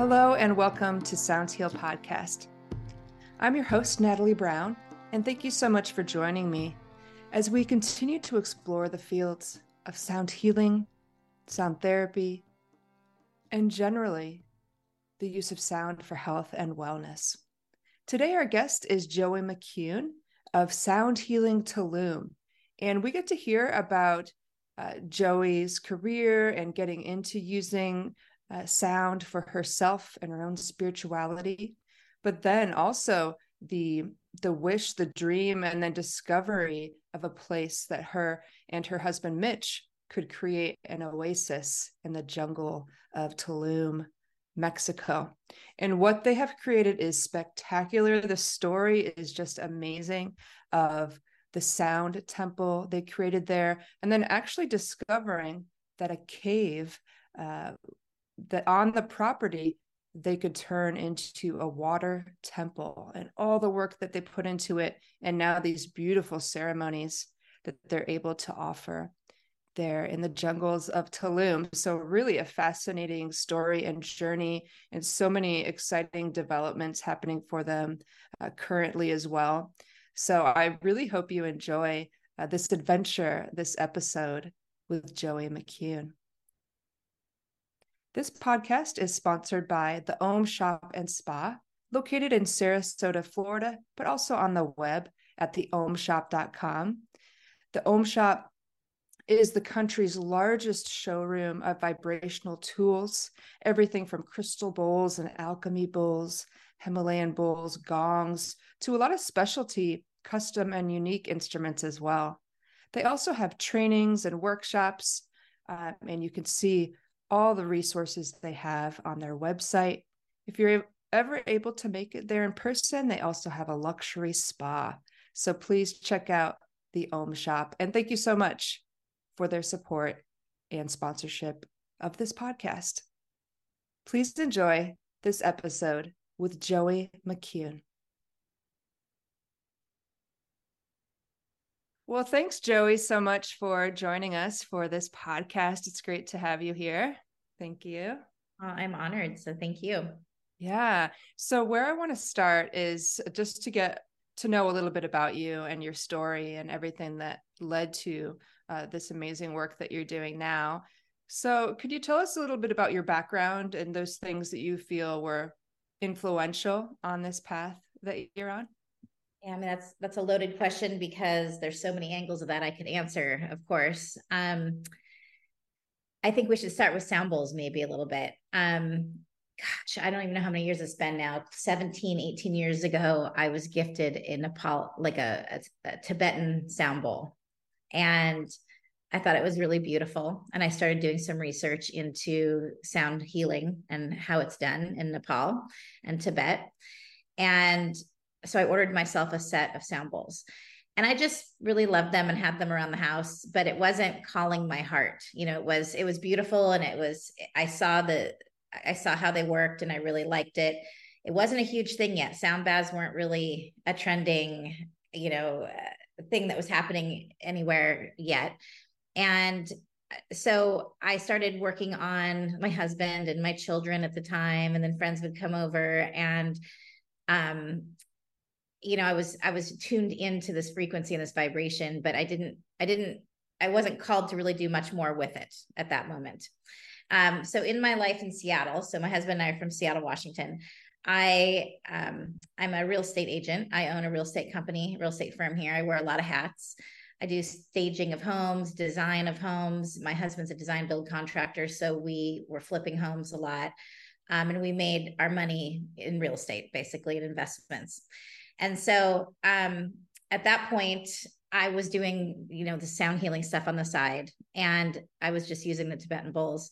Hello, and welcome to Sounds Heal Podcast. I'm your host, Natalie Brown, and thank you so much for joining me as we continue to explore the fields of sound healing, sound therapy, and generally the use of sound for health and wellness. Today, our guest is Joey McCune of Sound Healing Tulum, and we get to hear about uh, Joey's career and getting into using uh, sound for herself and her own spirituality, but then also the the wish, the dream, and then discovery of a place that her and her husband Mitch could create an oasis in the jungle of Tulum, Mexico. And what they have created is spectacular. The story is just amazing of the sound temple they created there, and then actually discovering that a cave uh, that on the property they could turn into a water temple and all the work that they put into it and now these beautiful ceremonies that they're able to offer there in the jungles of Tulum. So, really, a fascinating story and journey, and so many exciting developments happening for them uh, currently as well. So, I really hope you enjoy uh, this adventure, this episode with Joey McCune. This podcast is sponsored by the Om Shop and Spa, located in Sarasota, Florida, but also on the web at theomshop.com. The Om Shop is the country's largest showroom of vibrational tools, everything from crystal bowls and alchemy bowls, Himalayan bowls, gongs, to a lot of specialty, custom, and unique instruments as well. They also have trainings and workshops, uh, and you can see all the resources they have on their website. If you're ever able to make it there in person, they also have a luxury spa. So please check out the Om Shop. And thank you so much for their support and sponsorship of this podcast. Please enjoy this episode with Joey McCune. Well, thanks, Joey, so much for joining us for this podcast. It's great to have you here. Thank you. I'm honored. So thank you. Yeah. So, where I want to start is just to get to know a little bit about you and your story and everything that led to uh, this amazing work that you're doing now. So, could you tell us a little bit about your background and those things that you feel were influential on this path that you're on? Yeah, I mean that's that's a loaded question because there's so many angles of that I could answer, of course. Um, I think we should start with sound bowls maybe a little bit. Um, gosh, I don't even know how many years it's been now. 17, 18 years ago, I was gifted in Nepal, like a, a, a Tibetan sound bowl. And I thought it was really beautiful. And I started doing some research into sound healing and how it's done in Nepal and Tibet. And so I ordered myself a set of sound bowls. And I just really loved them and had them around the house, but it wasn't calling my heart. You know, it was it was beautiful and it was I saw the I saw how they worked and I really liked it. It wasn't a huge thing yet. Sound baths weren't really a trending, you know, uh, thing that was happening anywhere yet. And uh, so I started working on my husband and my children at the time, and then friends would come over and um, you know, I was I was tuned into this frequency and this vibration, but I didn't I didn't I wasn't called to really do much more with it at that moment. Um, so in my life in Seattle, so my husband and I are from Seattle, Washington. I um, I'm a real estate agent. I own a real estate company, real estate firm here. I wear a lot of hats. I do staging of homes, design of homes. My husband's a design build contractor, so we were flipping homes a lot, um, and we made our money in real estate, basically in investments. And so um, at that point, I was doing, you know, the sound healing stuff on the side, and I was just using the Tibetan bowls.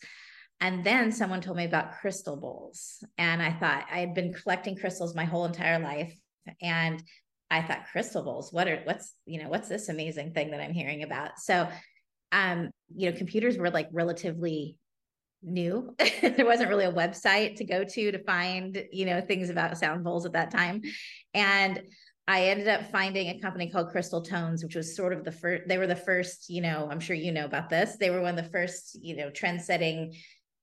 And then someone told me about crystal bowls, and I thought I had been collecting crystals my whole entire life, and I thought crystal bowls. What are what's you know what's this amazing thing that I'm hearing about? So, um, you know, computers were like relatively new. there wasn't really a website to go to to find, you know, things about sound bowls at that time. And I ended up finding a company called Crystal Tones, which was sort of the first, they were the first, you know, I'm sure you know about this. They were one of the first, you know, trend setting,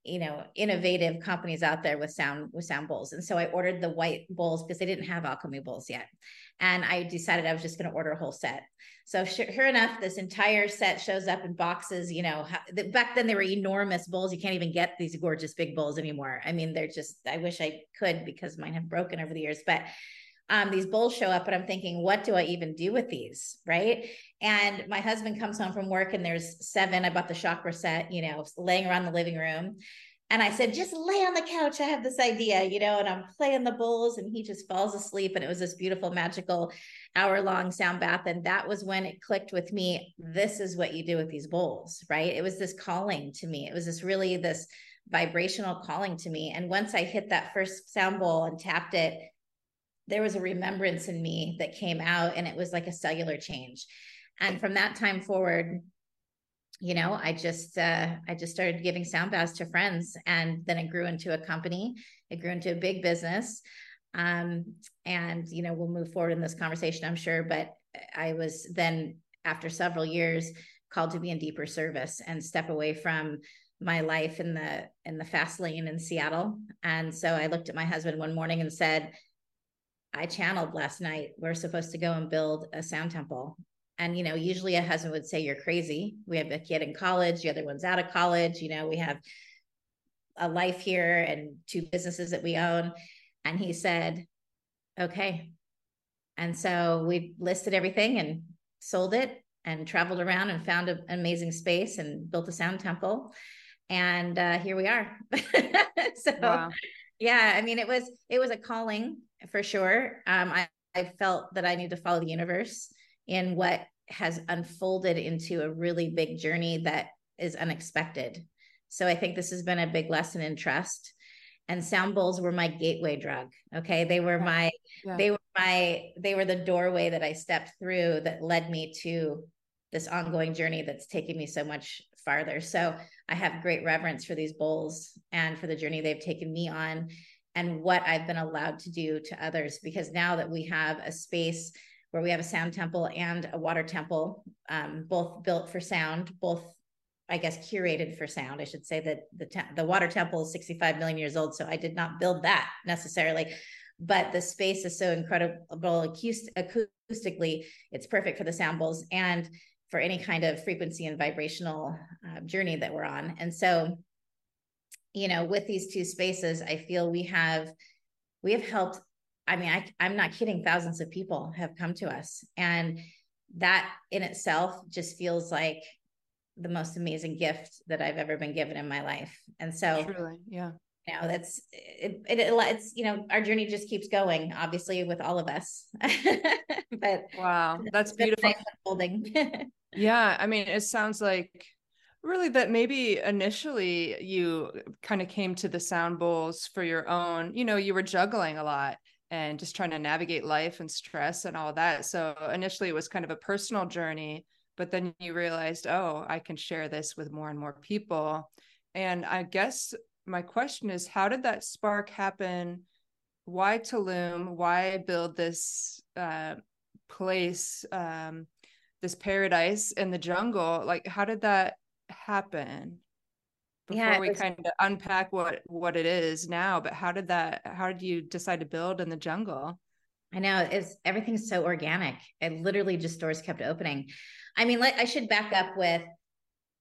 you know innovative companies out there with sound with sound bowls and so i ordered the white bowls because they didn't have alchemy bowls yet and i decided i was just going to order a whole set so sure enough this entire set shows up in boxes you know back then they were enormous bowls you can't even get these gorgeous big bowls anymore i mean they're just i wish i could because mine have broken over the years but um, these bowls show up and I'm thinking, what do I even do with these? Right. And my husband comes home from work and there's seven. I bought the chakra set, you know, laying around the living room. And I said, just lay on the couch. I have this idea, you know, and I'm playing the bowls and he just falls asleep. And it was this beautiful, magical hour long sound bath. And that was when it clicked with me. This is what you do with these bowls, right? It was this calling to me. It was this really this vibrational calling to me. And once I hit that first sound bowl and tapped it, there was a remembrance in me that came out and it was like a cellular change and from that time forward you know i just uh, i just started giving sound baths to friends and then it grew into a company it grew into a big business um, and you know we'll move forward in this conversation i'm sure but i was then after several years called to be in deeper service and step away from my life in the in the fast lane in seattle and so i looked at my husband one morning and said I channeled last night. We're supposed to go and build a sound temple. And, you know, usually a husband would say, You're crazy. We have a kid in college, the other one's out of college. You know, we have a life here and two businesses that we own. And he said, Okay. And so we listed everything and sold it and traveled around and found an amazing space and built a sound temple. And uh, here we are. so, wow. yeah, I mean, it was it was a calling for sure. Um, I, I felt that I need to follow the universe in what has unfolded into a really big journey that is unexpected. So I think this has been a big lesson in trust. And sound bowls were my gateway drug. Okay. They were my, yeah. they were my, they were the doorway that I stepped through that led me to this ongoing journey that's taken me so much farther. So I have great reverence for these bowls and for the journey they've taken me on and what I've been allowed to do to others. Because now that we have a space where we have a sound temple and a water temple, um, both built for sound, both I guess curated for sound. I should say that the te- the water temple is 65 million years old, so I did not build that necessarily. But the space is so incredible acoustically; it's perfect for the sound bowls and for any kind of frequency and vibrational uh, journey that we're on. And so you know, with these two spaces, I feel we have we have helped. I mean, I, I'm not kidding. Thousands of people have come to us, and that in itself just feels like the most amazing gift that I've ever been given in my life. And so, truly, yeah, you know, that's it, it, It's you know, our journey just keeps going. Obviously, with all of us. but wow, that's beautiful. Holding. yeah, I mean, it sounds like really that maybe initially you kind of came to the sound bowls for your own you know you were juggling a lot and just trying to navigate life and stress and all that. So initially it was kind of a personal journey but then you realized oh i can share this with more and more people. And i guess my question is how did that spark happen? Why tulum? Why build this uh, place um, this paradise in the jungle? Like how did that happen before yeah, we was, kind of unpack what what it is now but how did that how did you decide to build in the jungle i know it's everything's so organic and literally just doors kept opening i mean like i should back up with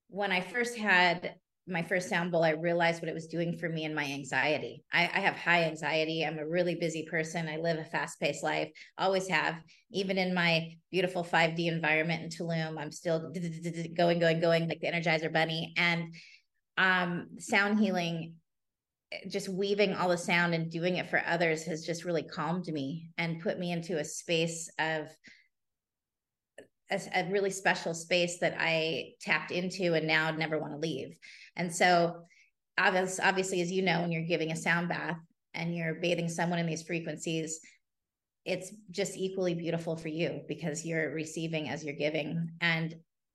when i first had my first sound bowl, I realized what it was doing for me and my anxiety. I, I, have high anxiety. I'm a really busy person. I live a fast paced life, always have. Even in my beautiful 5D environment in Tulum, I'm still going, going, going like the Energizer Bunny. And um, sound healing, just weaving all the sound and doing it for others has just really calmed me and put me into a space of a, a really special space that I tapped into and now never want to leave. And so, obviously, as you know, when you're giving a sound bath and you're bathing someone in these frequencies, it's just equally beautiful for you because you're receiving as you're giving. And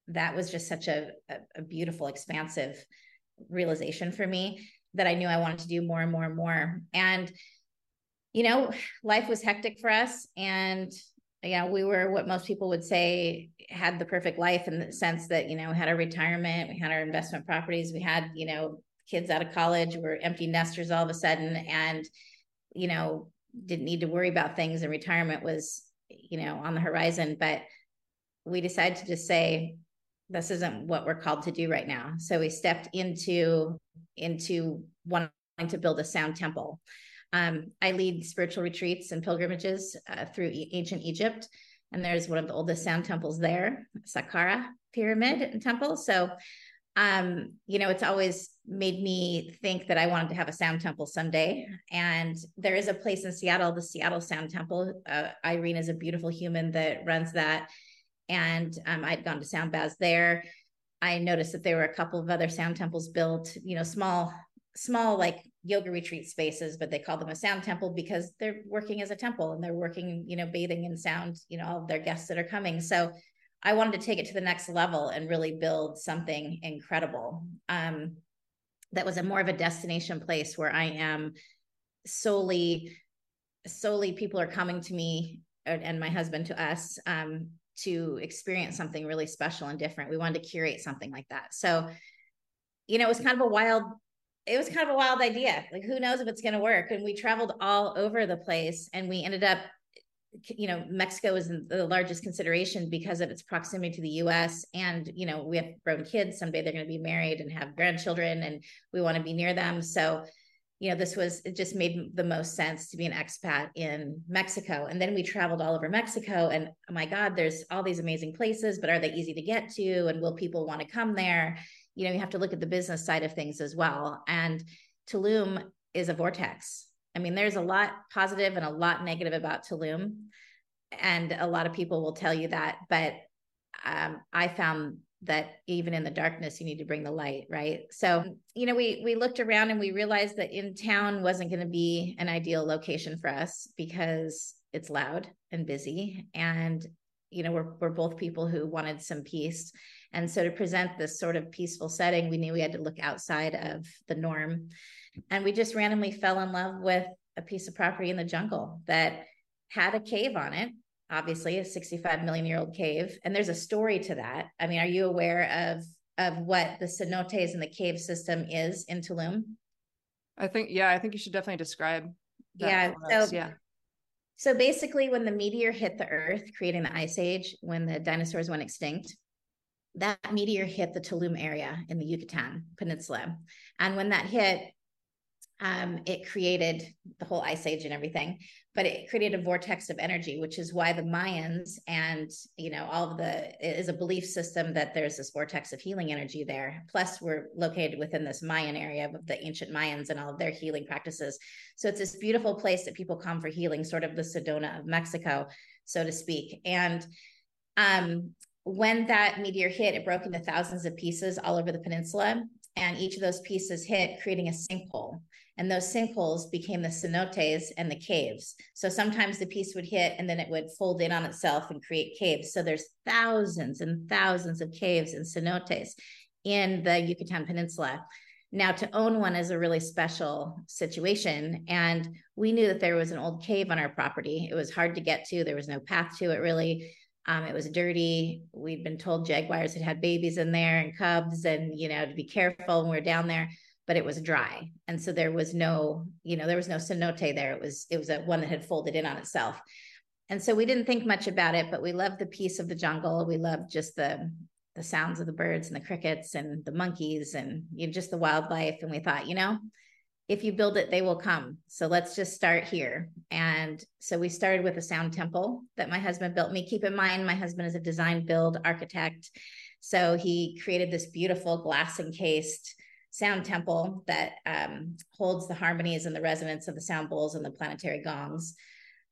that was just such a, a, a beautiful, expansive realization for me that I knew I wanted to do more and more and more. And, you know, life was hectic for us. And yeah, we were what most people would say had the perfect life in the sense that, you know, we had our retirement, we had our investment properties, we had, you know, kids out of college, we're empty nesters all of a sudden, and you know, didn't need to worry about things, and retirement was, you know, on the horizon. But we decided to just say, this isn't what we're called to do right now. So we stepped into into wanting to build a sound temple. Um, I lead spiritual retreats and pilgrimages uh, through ancient Egypt, and there's one of the oldest sound temples there, Saqqara Pyramid and Temple. So, um, you know, it's always made me think that I wanted to have a sound temple someday. And there is a place in Seattle, the Seattle Sound Temple. Uh, Irene is a beautiful human that runs that, and um, I'd gone to sound baths there. I noticed that there were a couple of other sound temples built, you know, small, small like yoga retreat spaces, but they call them a sound temple because they're working as a temple and they're working, you know, bathing in sound, you know, all their guests that are coming. So I wanted to take it to the next level and really build something incredible. Um, that was a more of a destination place where I am solely, solely people are coming to me and my husband to us um, to experience something really special and different. We wanted to curate something like that. So, you know, it was kind of a wild it was kind of a wild idea. Like, who knows if it's going to work? And we traveled all over the place and we ended up, you know, Mexico is the largest consideration because of its proximity to the US. And, you know, we have grown kids. Someday they're going to be married and have grandchildren and we want to be near them. So, you know, this was, it just made the most sense to be an expat in Mexico. And then we traveled all over Mexico and oh my God, there's all these amazing places, but are they easy to get to? And will people want to come there? you know you have to look at the business side of things as well and tulum is a vortex i mean there's a lot positive and a lot negative about tulum and a lot of people will tell you that but um, i found that even in the darkness you need to bring the light right? So mm-hmm. you know we we looked around and we realized that in town wasn't going to be an ideal location for us because it's loud and busy and you know we're, we're both people who wanted some peace. And so to present this sort of peaceful setting, we knew we had to look outside of the norm. And we just randomly fell in love with a piece of property in the jungle that had a cave on it, obviously a 65 million year old cave. And there's a story to that. I mean, are you aware of of what the cenotes and the cave system is in Tulum? I think, yeah, I think you should definitely describe. yeah. So, yeah. So basically, when the meteor hit the Earth, creating the ice age, when the dinosaurs went extinct, that meteor hit the Tulum area in the Yucatan Peninsula. And when that hit, um, it created the whole ice age and everything, but it created a vortex of energy, which is why the Mayans and you know all of the is a belief system that there's this vortex of healing energy there. Plus, we're located within this Mayan area of the ancient Mayans and all of their healing practices. So it's this beautiful place that people come for healing, sort of the Sedona of Mexico, so to speak. And um, when that meteor hit, it broke into thousands of pieces all over the peninsula. And each of those pieces hit, creating a sinkhole. And those sinkholes became the cenotes and the caves. So sometimes the piece would hit and then it would fold in on itself and create caves. So there's thousands and thousands of caves and cenotes in the Yucatan Peninsula. Now, to own one is a really special situation. And we knew that there was an old cave on our property. It was hard to get to, there was no path to it really. Um, it was dirty. We'd been told jaguars had had babies in there and cubs, and you know to be careful when we were down there. But it was dry, and so there was no, you know, there was no cenote there. It was it was a one that had folded in on itself, and so we didn't think much about it. But we loved the peace of the jungle. We loved just the the sounds of the birds and the crickets and the monkeys and you know, just the wildlife. And we thought, you know, if you build it, they will come. So let's just start here. And so we started with a sound temple that my husband built me. Keep in mind, my husband is a design build architect. So he created this beautiful glass encased sound temple that um, holds the harmonies and the resonance of the sound bowls and the planetary gongs.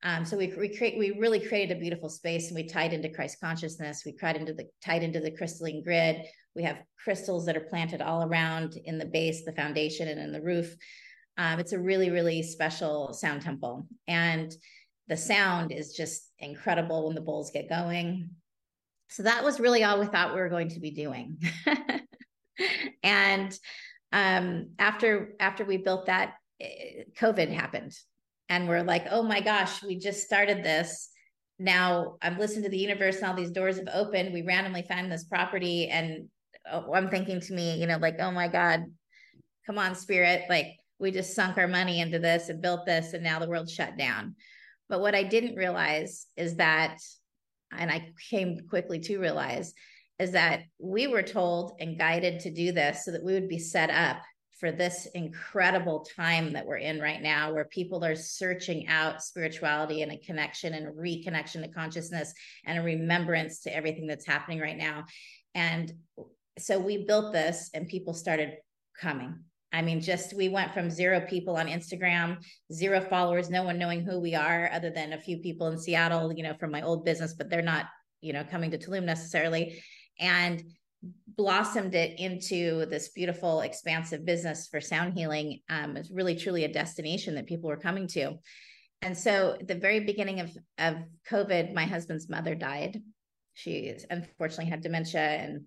Um, so we, we create we really created a beautiful space and we tied into Christ consciousness. We tied into the tied into the crystalline grid. We have crystals that are planted all around in the base, the foundation, and in the roof. Um, it's a really, really special sound temple. And the sound is just incredible when the bowls get going. So that was really all we thought we were going to be doing. and um, after after we built that, eh, COVID happened, and we're like, oh my gosh, we just started this. Now I've listened to the universe, and all these doors have opened. We randomly found this property, and oh, I'm thinking to me, you know, like, oh my god, come on, spirit. Like we just sunk our money into this and built this, and now the world shut down. But what I didn't realize is that, and I came quickly to realize, is that we were told and guided to do this so that we would be set up for this incredible time that we're in right now, where people are searching out spirituality and a connection and a reconnection to consciousness and a remembrance to everything that's happening right now. And so we built this, and people started coming. I mean, just we went from zero people on Instagram, zero followers, no one knowing who we are, other than a few people in Seattle, you know, from my old business, but they're not, you know, coming to Tulum necessarily. And blossomed it into this beautiful, expansive business for sound healing. Um, it's really, truly a destination that people were coming to. And so, at the very beginning of, of COVID, my husband's mother died. She unfortunately had dementia and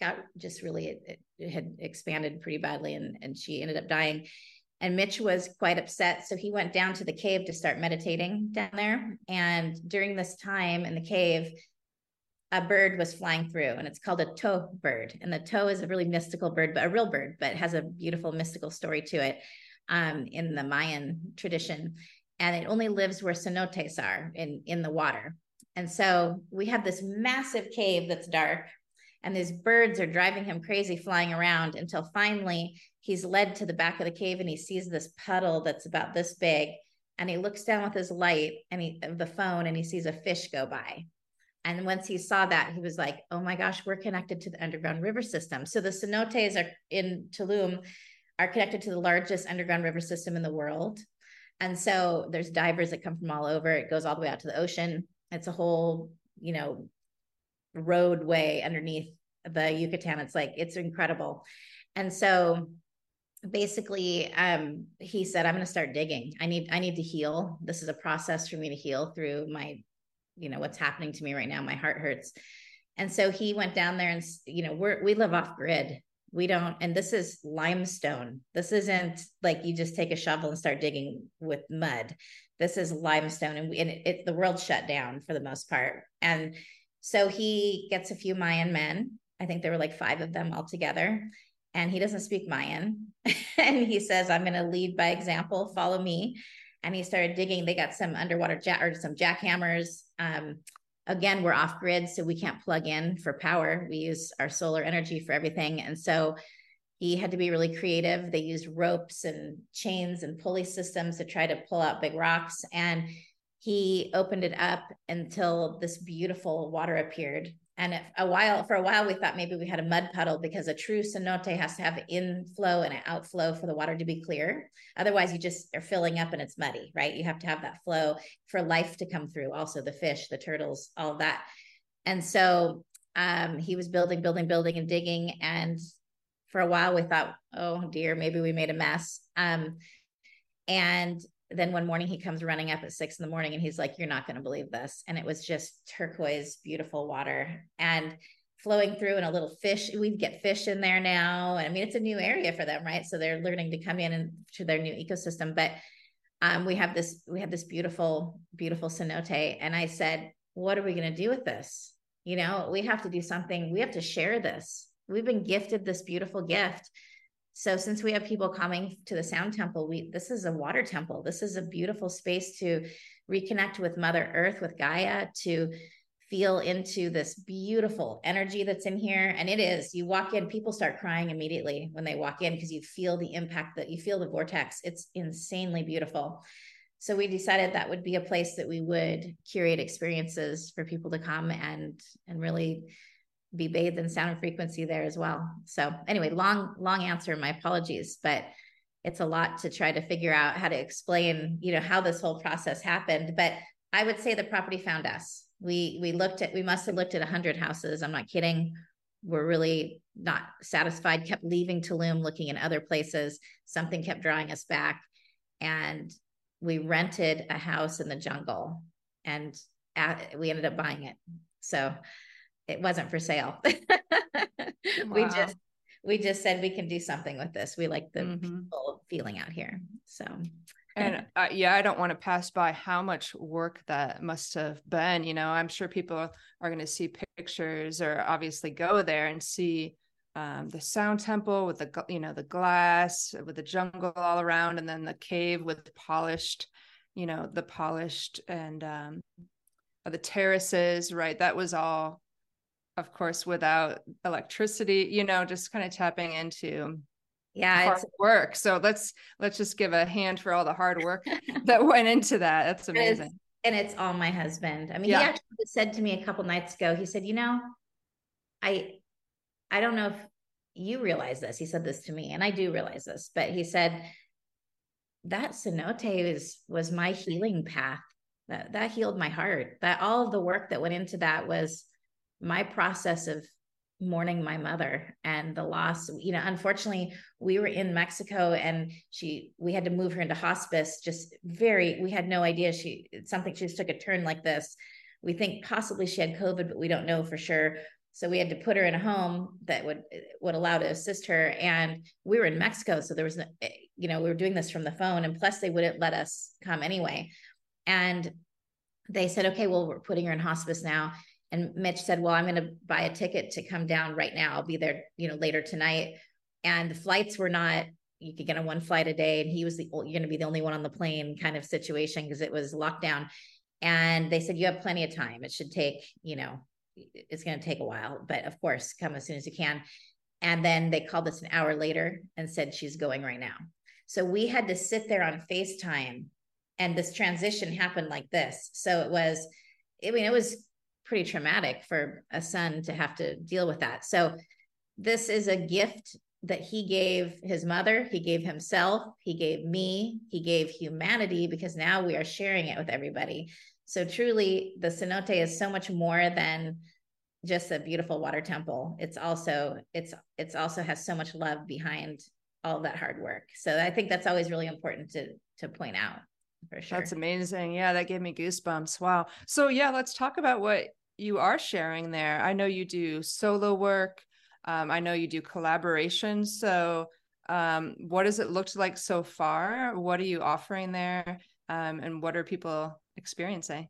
got just really, it, it had expanded pretty badly, and, and she ended up dying. And Mitch was quite upset. So he went down to the cave to start meditating down there. And during this time in the cave, a bird was flying through and it's called a toh bird and the toh is a really mystical bird but a real bird but has a beautiful mystical story to it um, in the mayan tradition and it only lives where cenotes are in in the water and so we have this massive cave that's dark and these birds are driving him crazy flying around until finally he's led to the back of the cave and he sees this puddle that's about this big and he looks down with his light and he the phone and he sees a fish go by and once he saw that, he was like, oh my gosh, we're connected to the underground river system. So the cenotes are in Tulum are connected to the largest underground river system in the world. And so there's divers that come from all over. It goes all the way out to the ocean. It's a whole, you know, roadway underneath the Yucatan. It's like, it's incredible. And so basically um he said i'm going to start digging. I need i need to heal. This is a process for me to heal through my you know what's happening to me right now. My heart hurts. And so he went down there and you know we're we live off grid. We don't and this is limestone. This isn't like you just take a shovel and start digging with mud. This is limestone and, we, and it, it, the world shut down for the most part. And so he gets a few mayan men i think there were like five of them all together and he doesn't speak mayan and he says i'm going to lead by example follow me and he started digging. They got some underwater jack or some jackhammers. Um, again, we're off grid, so we can't plug in for power. We use our solar energy for everything. And so he had to be really creative. They used ropes and chains and pulley systems to try to pull out big rocks. And he opened it up until this beautiful water appeared. And if a while for a while we thought maybe we had a mud puddle because a true cenote has to have inflow and an outflow for the water to be clear. Otherwise you just are filling up and it's muddy right? You have to have that flow for life to come through also the fish the turtles all that. And so um, he was building building building and digging. And for a while we thought oh dear maybe we made a mess. Um, and then one morning he comes running up at six in the morning and he's like, You're not going to believe this. And it was just turquoise, beautiful water and flowing through and a little fish. We get fish in there now. I mean, it's a new area for them, right? So they're learning to come in and to their new ecosystem. But um, we have this, we have this beautiful, beautiful cenote. And I said, What are we going to do with this? You know, we have to do something. We have to share this. We've been gifted this beautiful gift so since we have people coming to the sound temple, we this is a water temple. This is a beautiful space to reconnect with Mother Earth, with Gaia, to feel into this beautiful energy that's in here. And it is, you walk in, people start crying immediately when they walk in because you feel the impact that you feel the vortex. It's insanely beautiful. So we decided that would be a place that we would curate experiences for people to come and and really be bathed in sound and frequency there as well. So anyway, long, long answer. My apologies, but it's a lot to try to figure out how to explain, you know, how this whole process happened. But I would say the property found us. We we looked at we must have looked at a hundred houses. I'm not kidding. We're really not satisfied. Kept leaving Tulum, looking in other places. Something kept drawing us back, and we rented a house in the jungle, and at, we ended up buying it. So it wasn't for sale. wow. We just we just said we can do something with this. We like the mm-hmm. people feeling out here. So and uh, yeah, I don't want to pass by how much work that must have been. You know, I'm sure people are going to see pictures or obviously go there and see um, the sound temple with the you know the glass with the jungle all around and then the cave with polished you know the polished and um, the terraces right that was all of course without electricity you know just kind of tapping into yeah hard work. So let's let's just give a hand for all the hard work that went into that. That's amazing. and it's all my husband. I mean yeah. he actually said to me a couple nights ago he said you know i i don't know if you realize this he said this to me and i do realize this but he said that cenote is was my healing path. That that healed my heart. That all of the work that went into that was my process of mourning my mother and the loss you know unfortunately we were in mexico and she we had to move her into hospice just very we had no idea she something she just took a turn like this. We think possibly she had covid but we don't know for sure. So we had to put her in a home that would would allow to assist her. And we were in mexico so there was eh, you know we were doing this from the phone and plus they wouldn't let us come anyway. And they said okay well we're putting her in hospice now and Mitch said, Well, I'm going to buy a ticket to come down right now. I'll be there, you know, later tonight. And the flights were not, you could get on one flight a day. And he was the, you're going to be the only one on the plane kind of situation because it was lockdown. And they said, You have plenty of time. It should take, you know, it's going to take a while, but of course, come as soon as you can. And then they called us an hour later and said, She's going right now. So we had to sit there on FaceTime and this transition happened like this. So it was, I mean, it was pretty traumatic for a son to have to deal with that. So this is a gift that he gave his mother, he gave himself, he gave me, he gave humanity because now we are sharing it with everybody. So truly the cenote is so much more than just a beautiful water temple. It's also it's it's also has so much love behind all that hard work. So I think that's always really important to to point out for sure. That's amazing. Yeah, that gave me goosebumps. Wow. So yeah, let's talk about what you are sharing there. I know you do solo work. Um, I know you do collaborations. So, um, what has it looked like so far? What are you offering there, um, and what are people experiencing?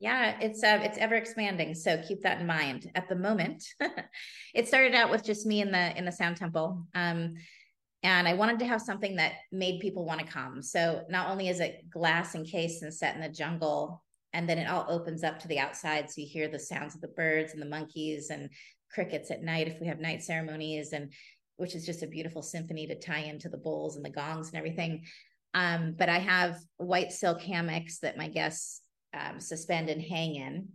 Yeah, it's uh, it's ever expanding. So keep that in mind. At the moment, it started out with just me in the in the Sound Temple, um, and I wanted to have something that made people want to come. So not only is it glass encased and set in the jungle and then it all opens up to the outside. So you hear the sounds of the birds and the monkeys and crickets at night if we have night ceremonies and which is just a beautiful symphony to tie into the bowls and the gongs and everything. Um, but i have white silk hammocks that my guests um, suspend and hang in.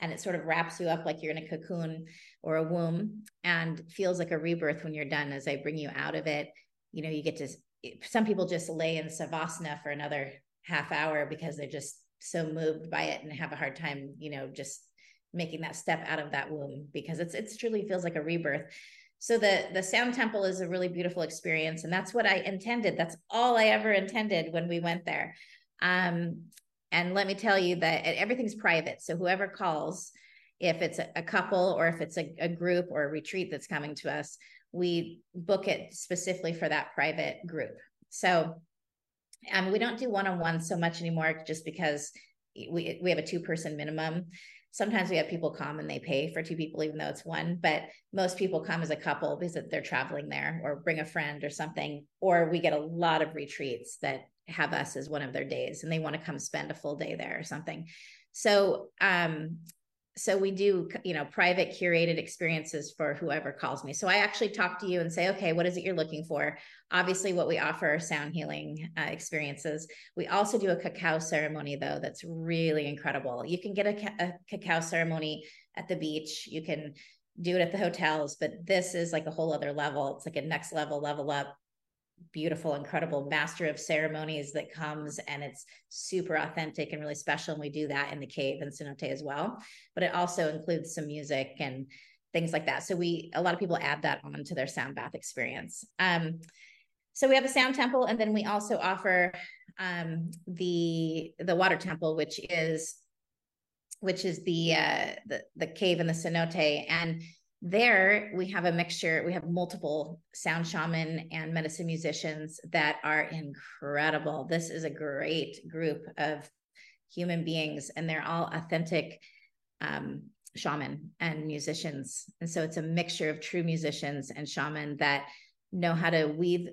And it sort of wraps you up like you're in a cocoon or a womb and feels like a rebirth when you're done as i bring you out of it. You know you get to some people just lay in savasana for another half hour because they're just so moved by it and have a hard time, you know, just making that step out of that womb because it's it's truly feels like a rebirth. So the the sound temple is a really beautiful experience and that's what I intended. That's all I ever intended when we went there. Um and let me tell you that everything's private. So whoever calls, if it's a, couple or if it's a, a group or a retreat that's coming to us, we book it specifically for that private group. So um, we don't do one-on-one so much anymore just because we we have a two-person minimum. Sometimes we have people come and they pay for two people, even though it's one. But most people come as a couple because they're traveling there or bring a friend or something. Or we get a lot of retreats that have us as one of their days and they want to come spend a full day there or something. So um, so we do you know private curated experiences for whoever calls me. So i actually talk to you and say okay what is it you're looking for? Obviously what we offer are sound healing uh, experiences. We also do a cacao ceremony though that's really incredible. You can get a, ca- a cacao ceremony at the beach. You can do it at the hotels but this is like a whole other level. It's like a next level level up beautiful, incredible master of ceremonies that comes and it's super authentic and really special. And we do that in the cave and cenote as well. But it also includes some music and things like that. So we a lot of people add that on to their sound bath experience. Um, so we have a sound temple, and then we also offer um, the the water temple, which is which is the uh, the the cave and the cenote and there we have a mixture we have multiple sound shaman and medicine musicians that are incredible this is a great group of human beings and they're all authentic um, shaman and musicians. And so it's a mixture of true musicians and shaman that know how to weave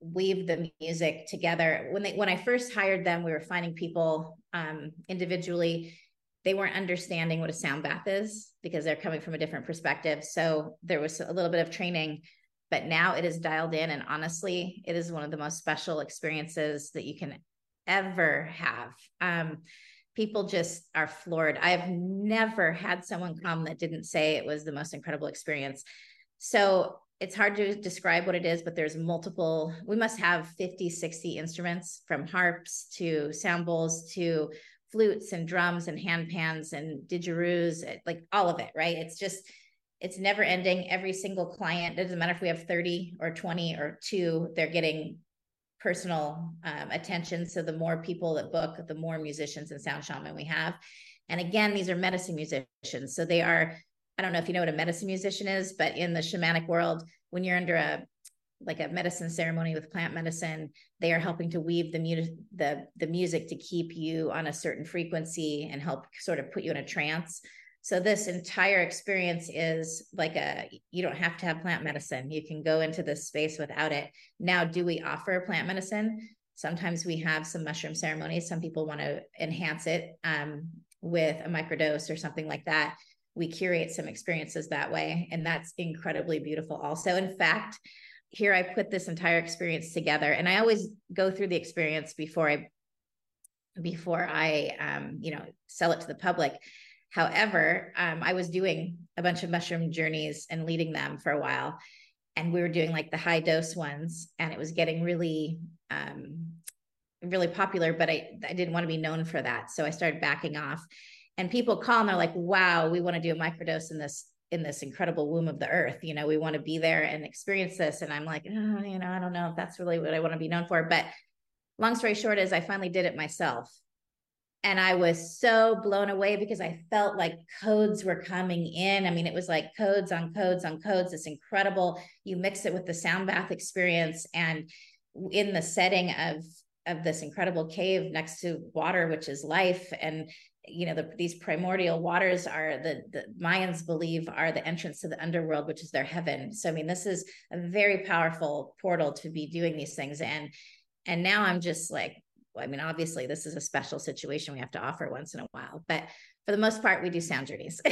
weave the music together. When they when I first hired them, we were finding people um, individually. They weren't understanding what a sound bath is because they're coming from a different perspective. So there was a little bit of training, but now it is dialed in. And honestly, it is one of the most special experiences that you can ever have. Um, people just are floored. I've never had someone come that didn't say it was the most incredible experience. So it's hard to describe what it is, but there's multiple, we must have 50, 60 instruments from harps to sound bowls to flutes and drums and hand pans and didgeridoos, eh, like all of it, right? It's just, it's never ending. Every single client, it doesn't matter if we have 30 or 20 or two, they're getting personal um, attention. So the more people that book, the more musicians and sound shaman we have. And again, these are medicine musicians. So they are I don't know if you know what a medicine musician is, but in the shamanic world, when you're under a like a medicine ceremony with plant medicine, they are helping to weave the music the the music to keep you on a certain frequency and help sort of put you in a trance. So this entire experience is like a you don't have to have plant medicine. You can go into this space without it. Now, do we offer plant medicine? Sometimes we have some mushroom ceremonies. Some people want to enhance it um, with a microdose or something like that we curate some experiences that way and that's incredibly beautiful also in fact here i put this entire experience together and i always go through the experience before i before i um, you know sell it to the public. However um, i was doing a bunch of mushroom journeys and leading them for a while and we were doing like the high dose ones and it was getting really um, really popular but i i didn't want to be known for that so i started backing off. And people call and they're like wow we want to do a microdose in this in this incredible womb of the earth you know we want to be there and experience this. And i'm like oh, you know i don't know if that's really what i want to be known for. But long story short is i finally did it myself. And i was so blown away because i felt like codes were coming in. I mean it was like codes on codes on codes it's incredible you mix it with the sound bath experience and in the setting of of this incredible cave next to water which is life. And you know the, these primordial waters are the, the mayans believe are the entrance to the underworld which is their heaven. So i mean this is a very powerful portal to be doing these things. And and now i'm just like i mean obviously this is a special situation. We have to offer once in a while but for the most part we do sound journeys.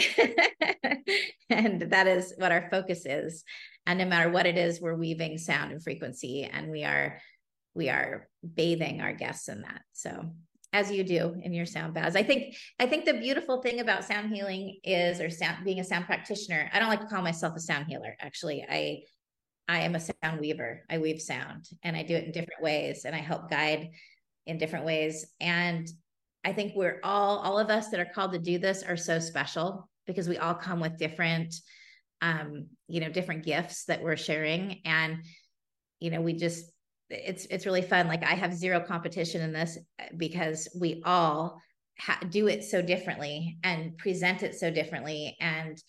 And that is what our focus is. And no matter what it is we're weaving sound and frequency and we are we are bathing our guests in that. So as you do in your sound baths. I think I think the beautiful thing about sound healing is or sound being a sound practitioner. I don't like to call myself a sound healer. Actually, I I am a sound weaver. I weave sound and I do it in different ways and I help guide in different ways. And I think we're all all of us that are called to do this are so special because we all come with different um you know different gifts that we're sharing and you know we just it's it's really fun. Like i have zero competition in this uh, because we all ha- do it so differently and present it so differently. And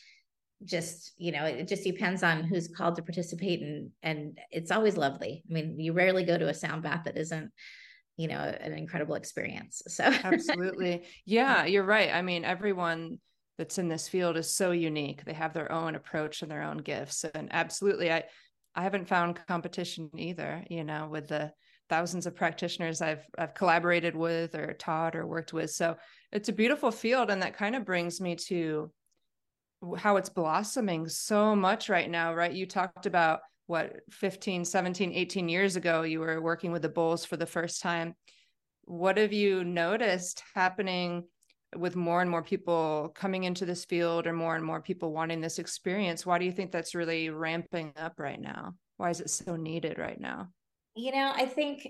just you know it just depends on who's called to participate and and it's always lovely. I mean you rarely go to a sound bath that isn't you know an incredible experience. So absolutely. Yeah you're right. I mean everyone that's in this field is so unique. They have their own approach and their own gifts. And absolutely i I haven't found competition either, you know, with the thousands of practitioners I've I've collaborated with or taught or worked with. So it's a beautiful field and that kind of brings me to how it's blossoming so much right now, right? You talked about what 15, 17, 18 years ago you were working with the bulls for the first time. What have you noticed happening with more and more people coming into this field or more and more people wanting this experience why do you think that's really ramping up right now? Why is it so needed right now? You know i think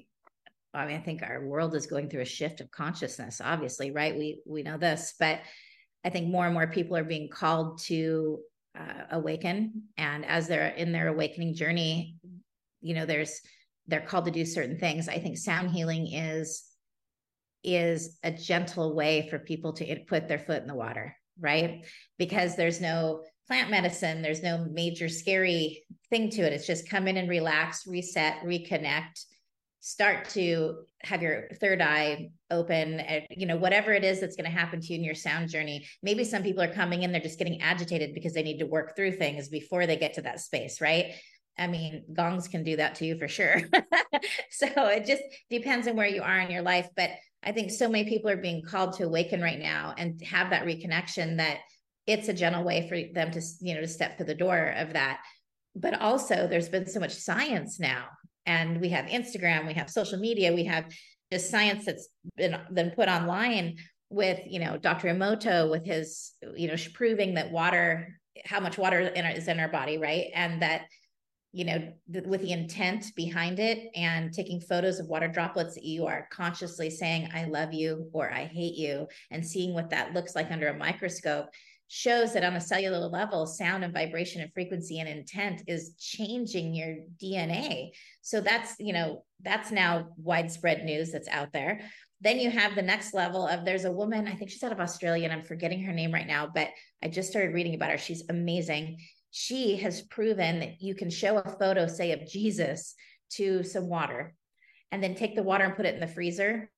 i mean i think our world is going through a shift of consciousness obviously right? We we know this but i think more and more people are being called to uh, awaken. And as they're in their awakening journey you know there's they're called to do certain things. I think sound healing is is a gentle way for people to put their foot in the water, right? Because there's no plant medicine, there's no major scary thing to it. It's just come in and relax, reset, reconnect, start to have your third eye open you know whatever it is that's going to happen to you in your sound journey maybe some people are coming in they're just getting agitated because they need to work through things before they get to that space right i mean gongs can do that to you for sure so it just depends on where you are in your life but i think so many people are being called to awaken right now and have that reconnection that it's a gentle way for them to you know to step to the door of that. But also there's been so much science now and we have instagram we have social media we have just science that's been been put online with you know dr emoto with his you know proving that water how much water in our, is in our body right? And that you know th- with the intent behind it and taking photos of water droplets that you are consciously saying i love you or i hate you and seeing what that looks like under a microscope shows that on a cellular level, sound and vibration and frequency and intent is changing your DNA. So that's, you know, that's now widespread news that's out there. Then you have the next level of there's a woman, I think she's out of Australia, and I'm forgetting her name right now, but I just started reading about her. She's amazing. She has proven that you can show a photo, say, of Jesus to some water and then take the water and put it in the freezer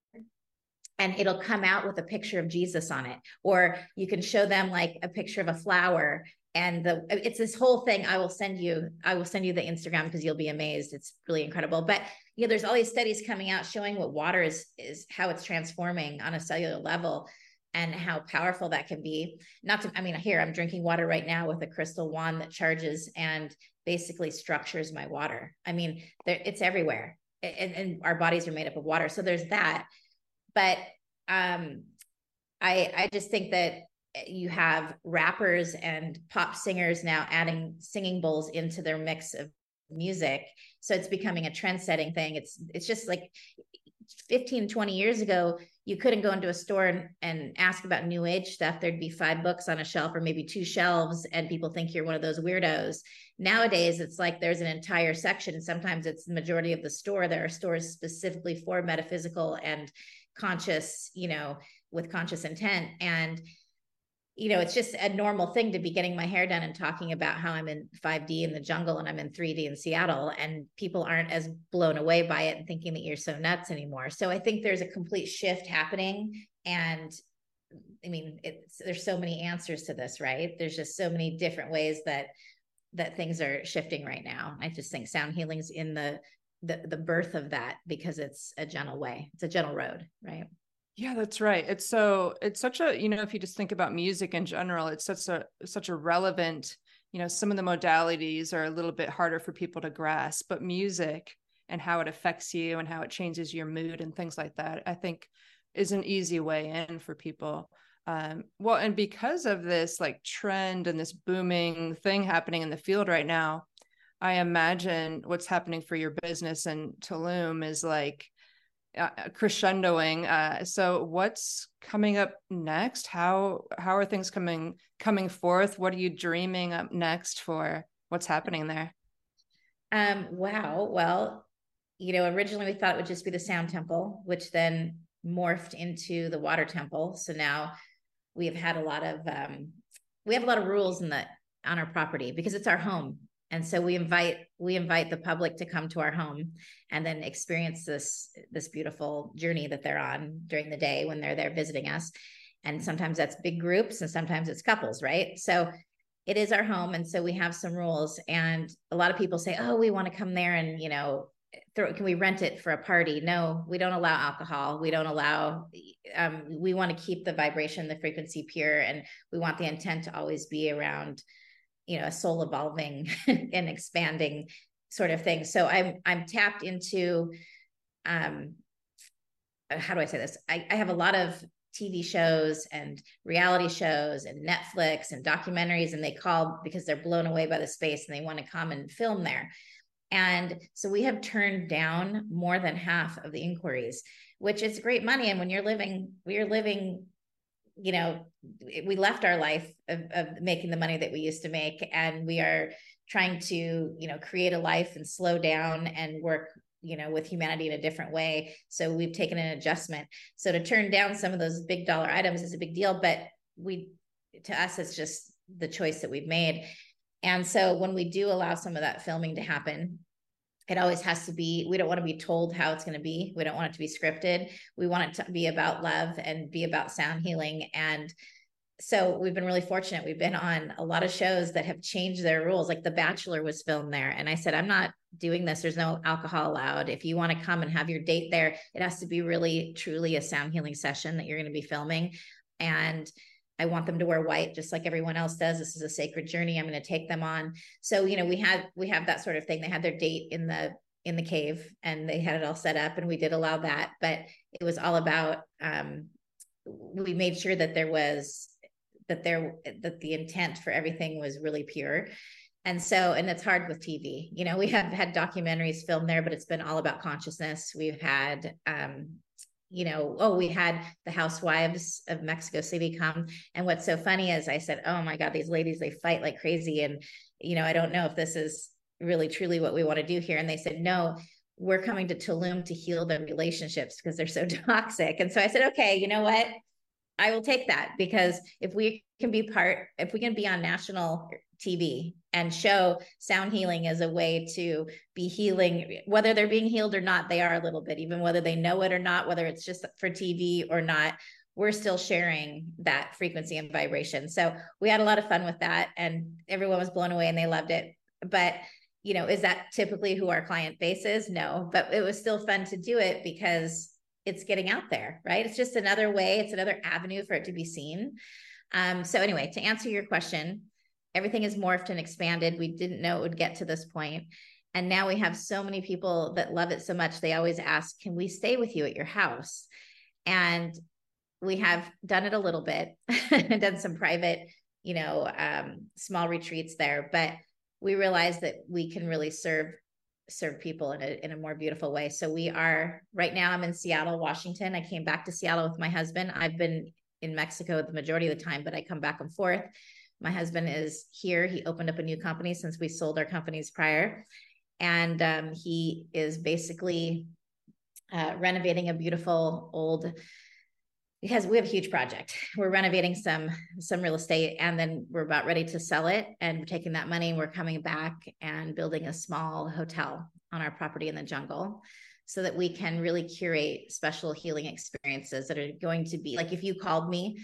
and it'll come out with a picture of Jesus on it. Or you can show them like a picture of a flower and the it's this whole thing. I will send you i will send you the instagram because you'll be amazed. It's really incredible. But you know there's all these studies coming out showing what water is is how it's transforming on a cellular level and how powerful that can be. Not to i mean here i'm drinking water right now with a crystal wand that charges and basically structures my water. I mean there, it's everywhere. And, and our bodies are made up of water so there's that. But um, I I just think that you have rappers and pop singers now adding singing bowls into their mix of music. So it's becoming a trend setting thing. It's it's just like 15 20 years ago you couldn't go into a store and, and ask about new age stuff. There'd be five books on a shelf or maybe two shelves and people think you're one of those weirdos. Nowadays it's like there's an entire section. Sometimes it's the majority of the store. There are stores specifically for metaphysical and conscious, you know, with conscious intent. And, you know, it's just a normal thing to be getting my hair done and talking about how I'm in 5D in the jungle and I'm in 3D in Seattle. And people aren't as blown away by it and thinking that you're so nuts anymore. So I think there's a complete shift happening. And I mean, there's so many answers to this, right? There's just so many different ways that that things are shifting right now. I just think sound healing's in the the the birth of that because it's a gentle way it's a gentle road right yeah that's right. It's so it's such a you know if you just think about music in general it's such a such a relevant you know some of the modalities are a little bit harder for people to grasp but music and how it affects you and how it changes your mood and things like that i think is an easy way in for people. Um, well and because of this like trend and this booming thing happening in the field right now I imagine what's happening for your business and Tulum is like uh, uh, crescendoing. Uh, so what's coming up next? How how are things coming coming forth? What are you dreaming up next for? What's happening there? Um, wow. Well, you know, originally we thought it would just be the sound temple, which then morphed into the water temple. So now we have had a lot of um, we have a lot of rules in the on our property because it's our home and so we invite we invite the public to come to our home and then experience this this beautiful journey that they're on during the day when they're there visiting us. And sometimes that's big groups and sometimes it's couples right? So it is our home and so we have some rules. And a lot of people say oh we want to come there and you know throw can we rent it for a party? No we don't allow alcohol. We don't allow um, we want to keep the vibration the frequency pure. And we want the intent to always be around you know a soul evolving and expanding sort of thing. So i'm i'm tapped into um how do i say this? I, I have a lot of tv shows and reality shows and netflix and documentaries and they call because they're blown away by the space and they want to come and film there. And so we have turned down more than half of the inquiries which is great money. And when you're living we're living you know we left our life of, of, making the money that we used to make and we are trying to you know create a life and slow down and work you know with humanity in a different way. So we've taken an adjustment. So to turn down some of those big dollar items is a big deal but we to us it's just the choice that we've made. And so when we do allow some of that filming to happen it always has to be we don't want to be told how it's going to be. We don't want it to be scripted. We want it to be about love and be about sound healing. And so we've been really fortunate. We've been on a lot of shows that have changed their rules. Like the bachelor was filmed there and i said i'm not doing this. There's no alcohol allowed. If you want to come and have your date there it has to be really truly a sound healing session that you're going to be filming. And I want them to wear white just like everyone else does. This is a sacred journey. I'm going to take them on. So, you know, we had we have that sort of thing. They had their date in the in the cave and they had it all set up and we did allow that, but it was all about um we made sure that there was that there that the intent for everything was really pure. And so, and it's hard with TV. You know, we have had documentaries filmed there, but it's been all about consciousness. We've had um you know, oh, we had the housewives of Mexico City come. And what's so funny is I said, oh my God, these ladies, they fight like crazy. And, you know, I don't know if this is really truly what we want to do here. And they said, no, we're coming to Tulum to heal their relationships because they're so toxic. And so I said, okay, you know what? I will take that because if we can be part, if we can be on national TV and show sound healing as a way to be healing, whether they're being healed or not, they are a little bit, even whether they know it or not, whether it's just for TV or not, we're still sharing that frequency and vibration. So we had a lot of fun with that and everyone was blown away and they loved it. But you know, is that typically who our client base is? No, but it was still fun to do it because it's getting out there, right? It's just another way, it's another avenue for it to be seen. Um, so anyway, to answer your question, everything is morphed and expanded. We didn't know it would get to this point. And now we have so many people that love it so much. They always ask, Can we stay with you at your house? And we have done it a little bit and done some private, you know, um, small retreats there. But we realize that we can really serve serve people in a in a more beautiful way. So we are right now I'm in Seattle, Washington. I came back to Seattle with my husband. I've been in Mexico the majority of the time, but I come back and forth. My husband is here. He opened up a new company since we sold our companies prior. And um, he is basically uh, renovating a beautiful old because we have a huge project. We're renovating some some real estate and then we're about ready to sell it and we're taking that money and we're coming back and building a small hotel on our property in the jungle so that we can really curate special healing experiences that are going to be like if you called me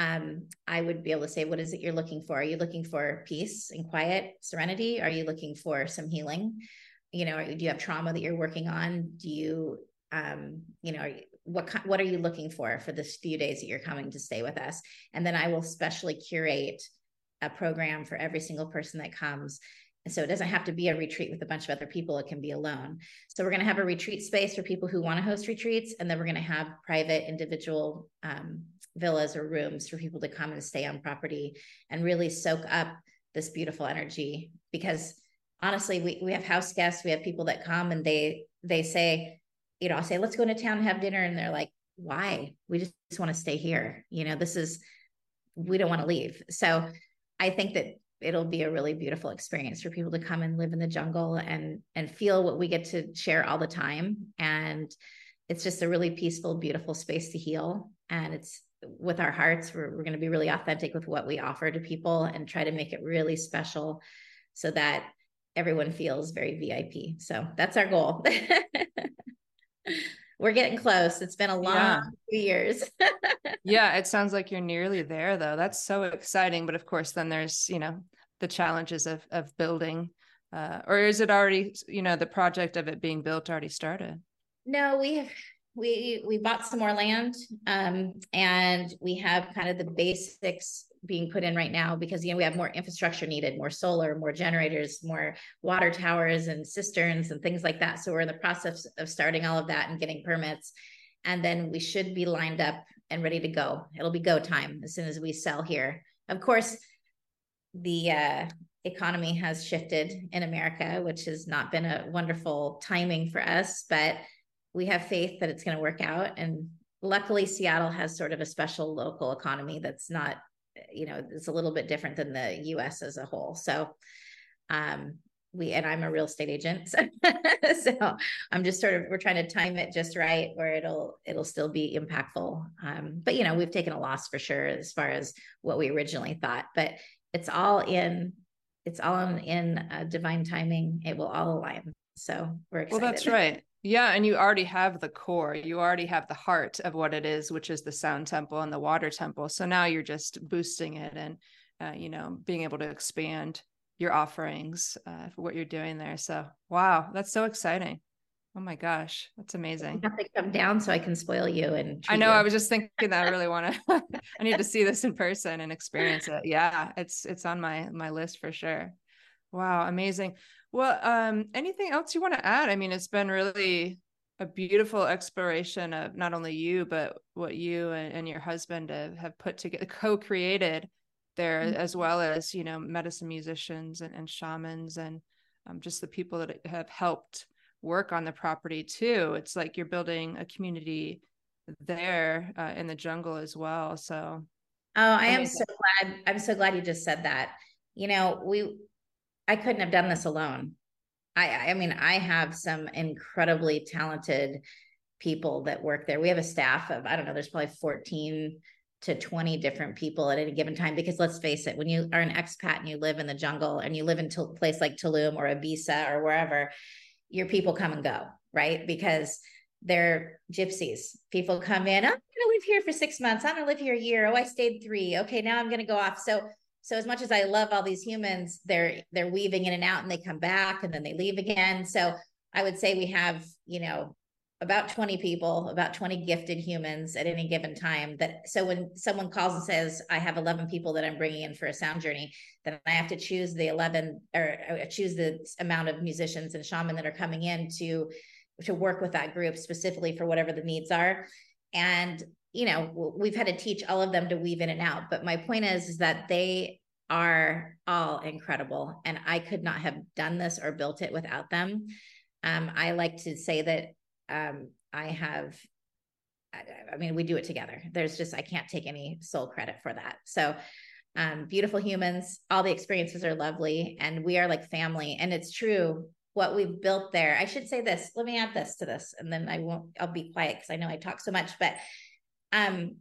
um, I would be able to say, what is it you're looking for? Are you looking for peace and quiet, serenity? Are you looking for some healing? You know, do you have trauma that you're working on? Do you, um, you know, what what are you looking for for this few days that you're coming to stay with us? And then I will specially curate a program for every single person that comes so it doesn't have to be a retreat with a bunch of other people. It can be alone. So we're going to have a retreat space for people who want to host retreats. And then we're going to have private individual um, villas or rooms for people to come and stay on property and really soak up this beautiful energy. Because honestly, we, we have house guests, we have people that come and they, they say, you know, I'll say, let's go into town and have dinner. And they're like, why? We just, just want to stay here. You know, this is, we don't want to leave. So I think that it'll be a really beautiful experience for people to come and live in the jungle and and feel what we get to share all the time and it's just a really peaceful beautiful space to heal and it's with our hearts we're, we're going to be really authentic with what we offer to people and try to make it really special so that everyone feels very vip so that's our goal we're getting close. It's been a long yeah. few years. yeah, it sounds like you're nearly there though. That's so exciting. But of course, then there's, you know, the challenges of of building. Uh, or is it already, you know, the project of it being built already started? No, we have we we bought some more land um, and we have kind of the basics being put in right now because you know we have more infrastructure needed more solar more generators more water towers and cisterns and things like that. So we're in the process of starting all of that and getting permits. And then we should be lined up and ready to go. It'll be go time as soon as we sell here. Of course the uh, economy has shifted in america which has not been a wonderful timing for us but we have faith that it's going to work out. And luckily seattle has sort of a special local economy that's not you know it's a little bit different than the us as a whole so um we and i'm a real estate agent so, so i'm just sort of we're trying to time it just right where it'll it'll still be impactful um but you know we've taken a loss for sure as far as what we originally thought but it's all in it's all in, in uh, divine timing it will all align So we're excited. Well, that's right. Yeah, and you already have the core. You already have the heart of what it is, which is the sound temple and the water temple. So now you're just boosting it and uh, you know being able to expand your offerings uh, for what you're doing there. So wow, that's so exciting. Oh my gosh, that's amazing. Have to come down so I can spoil you. And I know. You. I was just thinking that I really want to. I need to see this in person and experience it. Yeah, it's it's on my my list for sure. Wow, amazing. Well, um, anything else you want to add? I mean, it's been really a beautiful exploration of not only you, but what you and, and your husband have, have put together, co-created there, mm-hmm. as well as you know, medicine musicians and, and shamans, and um, just the people that have helped work on the property too. It's like you're building a community there uh, in the jungle as well. So, oh, I am so glad. I'm so glad you just said that. You know, we I couldn't have done this alone. I I mean, I have some incredibly talented people that work there. We have a staff of I don't know, there's probably 14 to 20 different people at any given time because let's face it when you are an expat and you live in the jungle and you live in a place like Tulum or Ibiza or wherever your people come and go right? Because they're gypsies. People come in i'm going to live here for six months. I'm going to live here a year. Oh i stayed three. Okay now i'm going to go off. So so as much as i love all these humans they're they're weaving in and out and they come back and then they leave again. So i would say we have you know about 20 people about 20 gifted humans at any given time that so when someone calls and says i have 11 people that i'm bringing in for a sound journey then i have to choose the 11 or uh, choose the amount of musicians and shaman that are coming in to to work with that group specifically for whatever the needs are. And you know we've had to teach all of them to weave in and out but my point is is that they are all incredible and i could not have done this or built it without them. Um, i like to say that um, i have I, I mean we do it together. There's just i can't take any sole credit for that. So um, beautiful humans all the experiences are lovely and we are like family and it's true what we've built there i should say this let me add this to this and then i won't i'll be quiet because i know i talk so much but um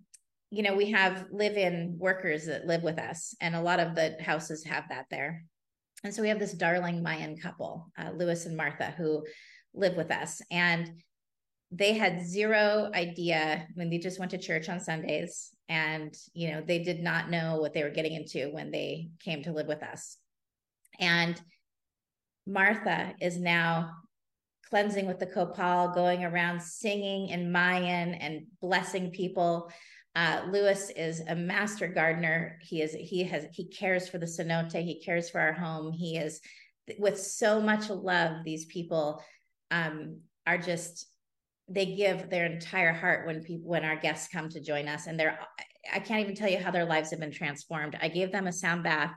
you know we have live-in workers that live with us and a lot of the houses have that there. And so we have this darling mayan couple uh, lewis and martha who live with us. And they had zero idea when they just went to church on sundays and you know they did not know what they were getting into when they came to live with us. And martha is now cleansing with the copal going around singing in mayan and blessing people uh, Lewis is a master gardener. He is he has he cares for the cenote. He cares for our home. He is with so much love. These people um, are just they give their entire heart when people when our guests come to join us, and they're I can't even tell you how their lives have been transformed. I gave them a sound bath.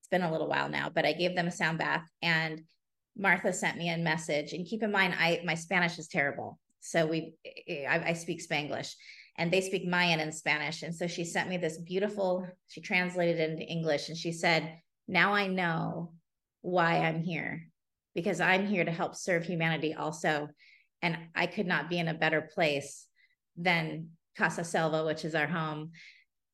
It's been a little while now, but I gave them a sound bath, and Martha sent me a message. And keep in mind, I my Spanish is terrible, so we eh, I, I speak Spanglish and they speak Mayan and Spanish. And so she sent me this beautiful, she translated it into English and she said, Now I know why I'm here because I'm here to help serve humanity also. And I could not be in a better place than Casa Selva, which is our home.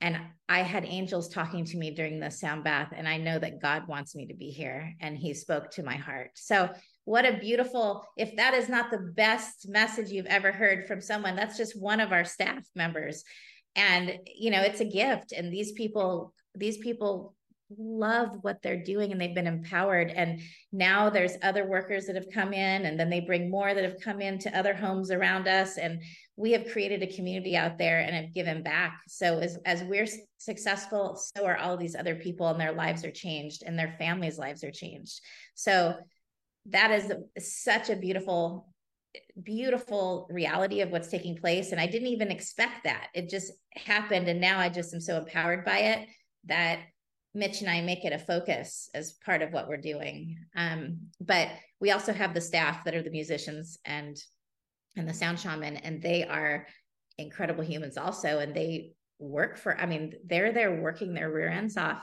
And I had angels talking to me during the sound bath, and I know that God wants me to be here, and He spoke to my heart. So what a beautiful if that is not the best message you've ever heard from someone that's just one of our staff members and you know it's a gift and these people these people love what they're doing and they've been empowered. And now there's other workers that have come in and then they bring more that have come into other homes around us. And we have created a community out there and have given back. So as as we're successful so are all these other people and their lives are changed and their families lives are changed. So that is such a beautiful beautiful reality of what's taking place. And i didn't even expect that. It just happened. And now i just am so empowered by it that mitch and i make it a focus as part of what we're doing. Um, but we also have the staff that are the musicians and and the sound shaman and they are incredible humans also and they work for i mean they're there working their rear ends off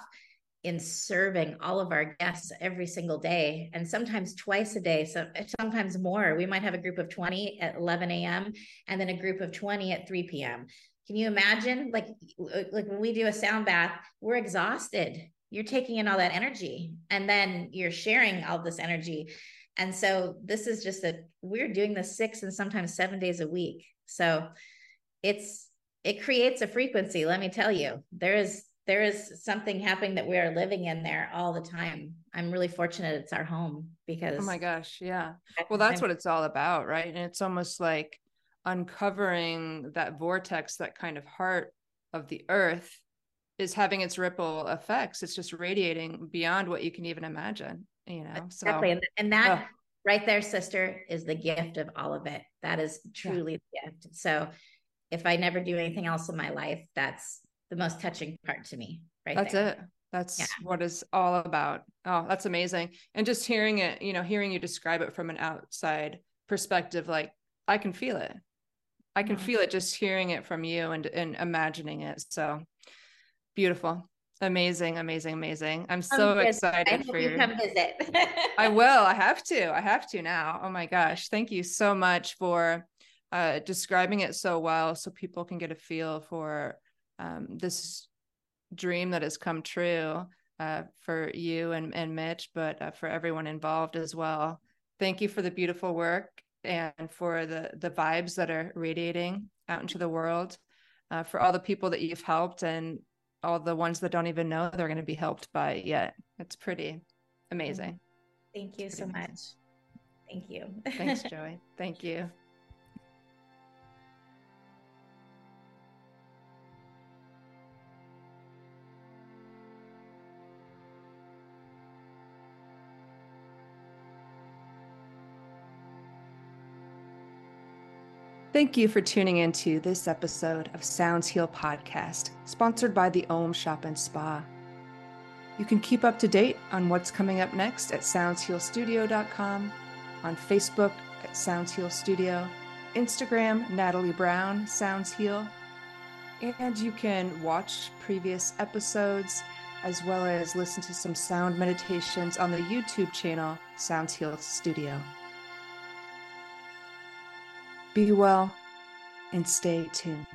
in serving all of our guests every single day and sometimes twice a day so sometimes more. We might have a group of 20 at 11 a.m and then a group of 20 at 3 p.m can you imagine like like when we do a sound bath we're exhausted you're taking in all that energy and then you're sharing all this energy And so this is just that we're doing this six and sometimes seven days a week. So it's it creates a frequency, let me tell you. There is there is something happening that we are living in there all the time. I'm really fortunate it's our home because Oh my gosh, yeah. Well, that's what it's all about, right? And it's almost like uncovering that vortex, that kind of heart of the earth is having its ripple effects. It's just radiating beyond what you can even imagine, you know. Exactly. So, and, that right there, sister, is the gift of all of it. That is truly yeah. the gift. So if I never do anything else in my life, that's the most touching part to me. Right. That's there. it. That's yeah. what it's all about. Oh, that's amazing. And just hearing it, you know, hearing you describe it from an outside perspective, like I can feel it. I can mm-hmm. feel it just hearing it from you and and imagining it. So beautiful. Amazing, amazing, amazing. I'm so oh, excited for you. Come visit. I will. I have to. I have to now. Oh my gosh. Thank you so much for uh, describing it so well so people can get a feel for um, this dream that has come true uh, for you and, and Mitch, but uh, for everyone involved as well. Thank you for the beautiful work and for the the vibes that are radiating out into the world, uh, for all the people that you've helped and all the ones that don't even know they're going to be helped by it yet. It's pretty amazing. Thank you so amazing. much. Thank you. Thanks, joey Thank you. Thank you for tuning into this episode of Sounds Heal Podcast, sponsored by the Om Shop and Spa. You can keep up to date on what's coming up next at soundshealstudio.com, on Facebook at Sounds Heal Studio, Instagram Natalie Brown Sounds Heal, and you can watch previous episodes as well as listen to some sound meditations on the YouTube channel Sounds Heal Studio. Be well and stay tuned.